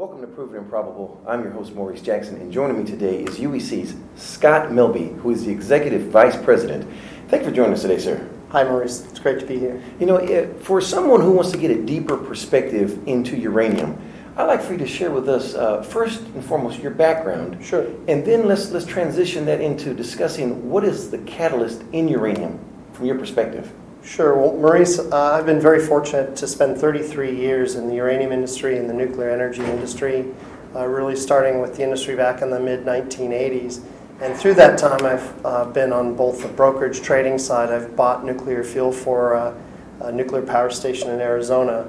Welcome to Proven and Probable. I'm your host, Maurice Jackson, and joining me today is UEC's Scott Melbye, who is the Executive Vice President. Thank you for joining us today, sir. Hi, Maurice. It's great to be here. You know, for someone who wants to get a deeper perspective into uranium, I'd like for you to share with us uh, first and foremost your background. Sure. And then let's let's transition that into discussing what is the catalyst in uranium from your perspective. Sure. Well, Maurice, uh, I've been very fortunate to spend 33 years in the uranium industry and the nuclear energy industry, uh, really starting with the industry back in the mid 1980s. And through that time, I've uh, been on both the brokerage trading side. I've bought nuclear fuel for uh, a nuclear power station in Arizona.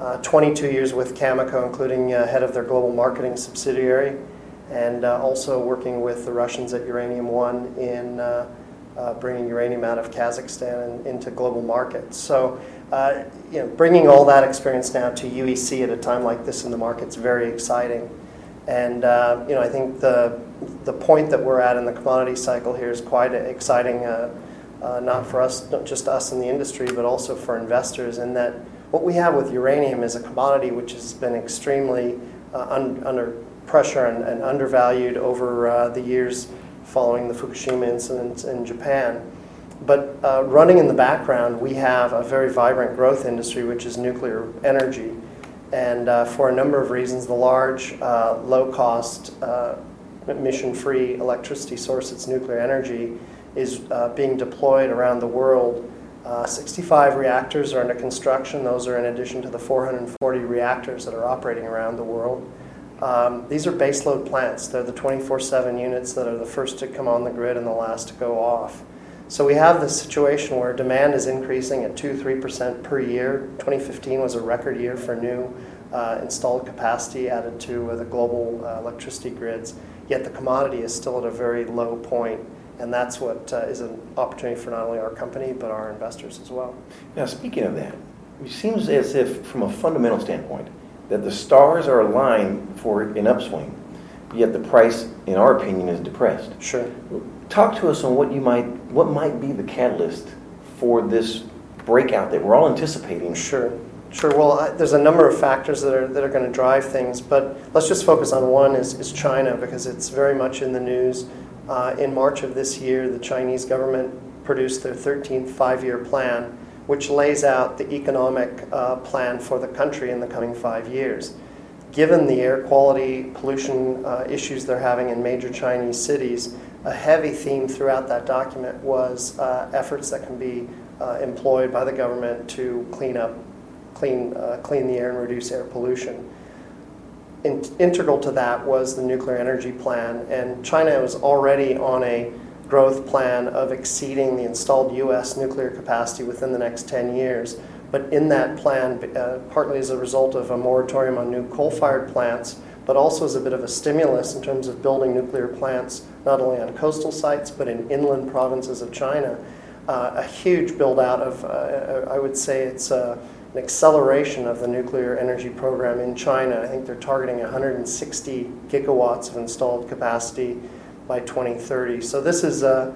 Uh, 22 years with Cameco, including uh, head of their global marketing subsidiary, and also working with the Russians at Uranium One in uh, bringing uranium out of Kazakhstan and into global markets. So, you know, bringing all that experience now to UEC at a time like this in the market is very exciting. And uh, you know, I think the the point that we're at in the commodity cycle here is quite exciting, uh, uh, not for us, not just us in the industry, but also for investors. In that, what we have with uranium is a commodity which has been extremely uh, un- under pressure and, and undervalued over uh, the years following the Fukushima incident in Japan. But uh, running in the background, we have a very vibrant growth industry, which is nuclear energy. And uh, for a number of reasons, the large, uh, low cost, uh, emission free electricity source, its nuclear energy, is uh, being deployed around the world. Uh, 65 reactors are under construction. Those are in addition to the 440 reactors that are operating around the world. Um, these are baseload plants. They're the 24 7 units that are the first to come on the grid and the last to go off. So we have this situation where demand is increasing at 2 3% per year. 2015 was a record year for new uh, installed capacity added to uh, the global uh, electricity grids, yet the commodity is still at a very low point, and that's what uh, is an opportunity for not only our company but our investors as well. Now, speaking of that, it seems as if, from a fundamental standpoint, that the stars are aligned for an upswing, yet the price, in our opinion, is depressed. Sure talk to us on what you might what might be the catalyst for this breakout that we're all anticipating. Sure, sure. Well, I, there's a number of factors that are that are going to drive things, but let's just focus on one is, is China because it's very much in the news. Uh, in March of this year, the Chinese government produced their 13th five-year plan, which lays out the economic uh, plan for the country in the coming five years. Given the air quality pollution uh, issues they're having in major Chinese cities, a heavy theme throughout that document was uh, efforts that can be uh, employed by the government to clean up, clean, uh, clean the air and reduce air pollution. In- integral to that was the nuclear energy plan, and China was already on a growth plan of exceeding the installed U.S. nuclear capacity within the next 10 years. But in that plan, uh, partly as a result of a moratorium on new coal fired plants, but also as a bit of a stimulus in terms of building nuclear plants not only on coastal sites but in inland provinces of China. Uh, a huge build out of, uh, I would say it's uh, an acceleration of the nuclear energy program in China. I think they're targeting 160 gigawatts of installed capacity by 2030. So this is an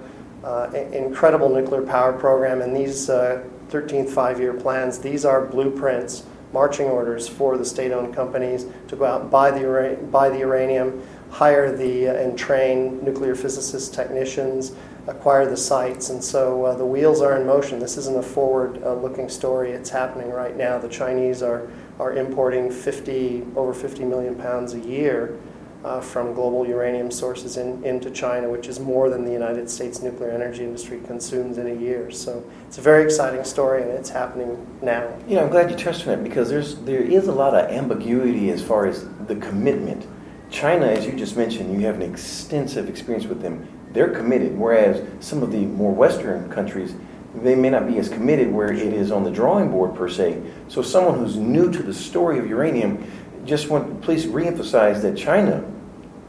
incredible nuclear power program, and these 13th uh, five-year plans, these are blueprints marching orders for the state-owned companies to go out and buy the, buy the uranium, hire the uh, and train nuclear physicists, technicians, acquire the sites, and so uh, the wheels are in motion. This isn't a forward-looking uh, story; it's happening right now. The Chinese are are importing 50 over 50 million pounds a year uh, from global uranium sources in, into China, which is more than the United States nuclear energy industry consumes in a year. So it's a very exciting story, and it's happening now. You know, I'm glad you touched on it because there's there is a lot of ambiguity as far as the commitment. China, as you just mentioned, you have an extensive experience with them. They're committed, whereas some of the more Western countries, they may not be as committed where it is on the drawing board per se. So someone who's new to the story of uranium, just want please reemphasize that China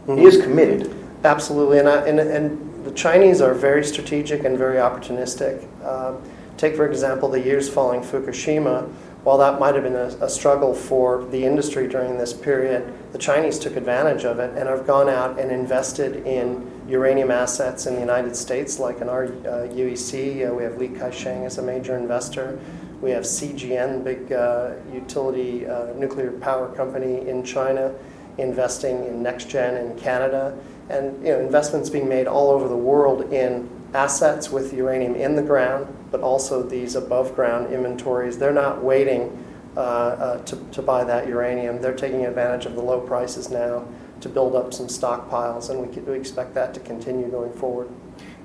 mm-hmm. is committed. Absolutely, and, I, and, and the Chinese are very strategic and very opportunistic. Uh, take, for example, the years following Fukushima. While that might have been a, a, struggle for the industry during this period, the Chinese took advantage of it and have gone out and invested in uranium assets in the United States, like in our uh, UEC. Uh, we have Li Ka-shing as a major investor. We have CGN, big uh, utility uh, nuclear power company in China investing in NexGen in Canada, and you know, investments being made all over the world in assets with uranium in the ground, but also these above ground inventories. They're not waiting uh, uh, to, to buy that uranium. They're taking advantage of the low prices now to build up some stockpiles, and we, could, we expect that to continue going forward.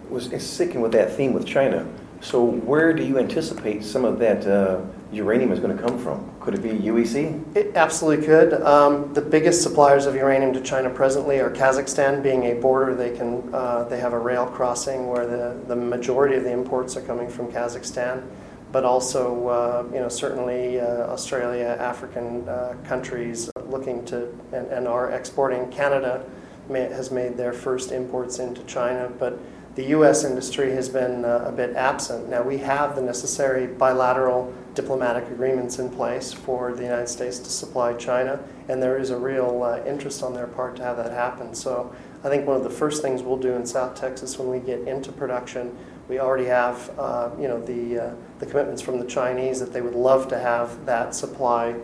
Was sticking with that theme with China. So where do you anticipate some of that uh, uranium is going to come from? Could it be UEC? It absolutely could. Um, the biggest suppliers of uranium to China presently are Kazakhstan, being a border. They can uh, they have a rail crossing where the, the majority of the imports are coming from Kazakhstan, but also uh, you know certainly uh, Australia, African uh, countries looking to and, and are exporting. Canada may, has made their first imports into China, but the U.S. industry has been uh, a bit absent. Now, we have the necessary bilateral diplomatic agreements in place for the United States to supply China, and there is a real uh, interest on their part to have that happen. So, I think one of the first things we'll do in South Texas when we get into production, we already have, uh, you know, the uh, the commitments from the Chinese that they would love to have that supply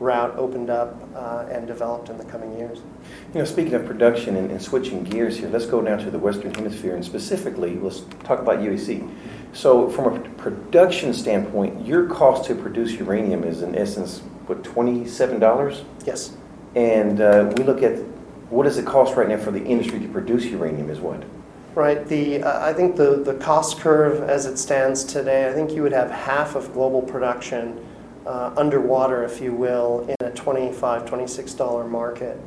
route opened up uh, and developed in the coming years. You know, speaking of production and, and, switching gears here, let's go now to the Western Hemisphere and specifically, let's talk about UEC. So, from a production standpoint, your cost to produce uranium is in essence what twenty-seven dollars. Yes. And uh, we look at what does it cost right now for the industry to produce uranium? Is what? Right. The uh, I think the the cost curve as it stands today, I think you would have half of global production uh, underwater, if you will, in a $25, $26 market.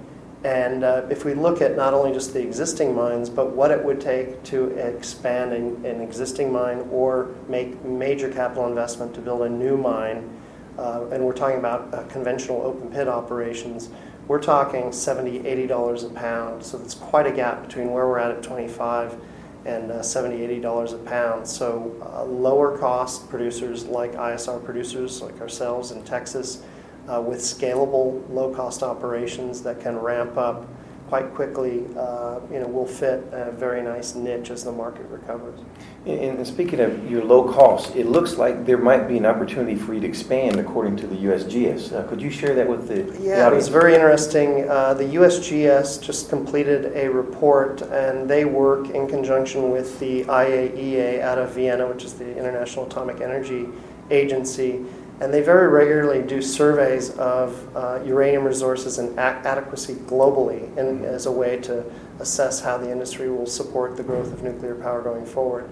And uh, if we look at not only just the existing mines, but what it would take to expand an, an existing mine or make major capital investment to build a new mine, uh, and we're talking about uh, conventional open pit operations, we're talking $70, $80 a pound. So it's quite a gap between where we're at at 25 and uh, 70 $80 a pound. So uh, lower cost producers like ISR producers like ourselves in Texas uh, with scalable low cost operations that can ramp up quite quickly, uh, you know, will fit a very nice niche as the market recovers. And, and, speaking of your low cost, it looks like there might be an opportunity for you to expand according to the USGS. Uh, could you share that with the, yeah, the it was very interesting. Uh, the USGS just completed a report, and they work in conjunction with the IAEA out of Vienna, which is the International Atomic Energy Agency and they very regularly do surveys of uh, uranium resources and adequacy globally and as a way to assess how the industry will support the growth of nuclear power going forward.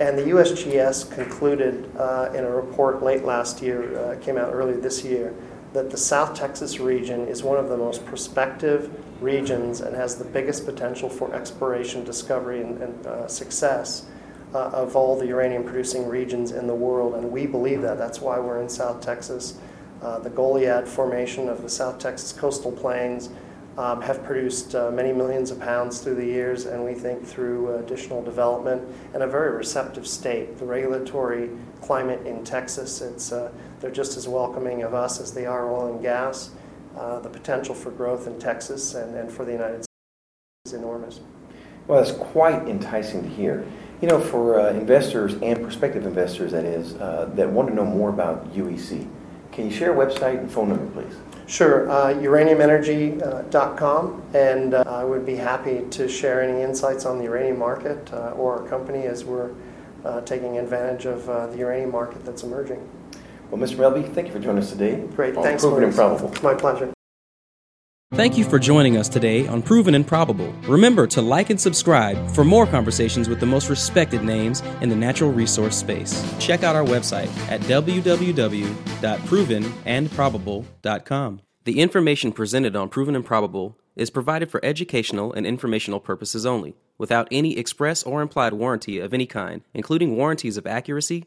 And the USGS concluded uh, in a report late last year, uh, came out early this year, that the South Texas region is one of the most prospective regions and has the biggest potential for exploration, discovery, and, and uh, success uh, of all the uranium producing regions in the world, and we believe that. That's why we're in South Texas. Uh, the Goliad Formation of the South Texas coastal plains um, have produced uh, many millions of pounds through the years, and we think through additional development and a very receptive state. The regulatory climate in Texas, it's, uh, they're just as welcoming of us as they are oil and gas. Uh, the potential for growth in Texas and, and for the United States is enormous. Well, that's quite enticing to hear. You know, for uh, investors and prospective investors, that is, uh, that want to know more about UEC, can you share a website and phone number, please? Sure, uh, uraniumenergy.com, and uh, I would be happy to share any insights on the uranium market uh, or our company as we're uh, taking advantage of the uranium market that's emerging. Well, Mr. Melbye, thank you for joining us today. Great, thanks. Proven and Probable. My pleasure. Thank you for joining us today on Proven and Probable. Remember to like and subscribe for more conversations with the most respected names in the natural resource space. Check out our website at www.provenandprobable.com. The information presented on Proven and Probable is provided for educational and informational purposes only, without any express or implied warranty of any kind, including warranties of accuracy,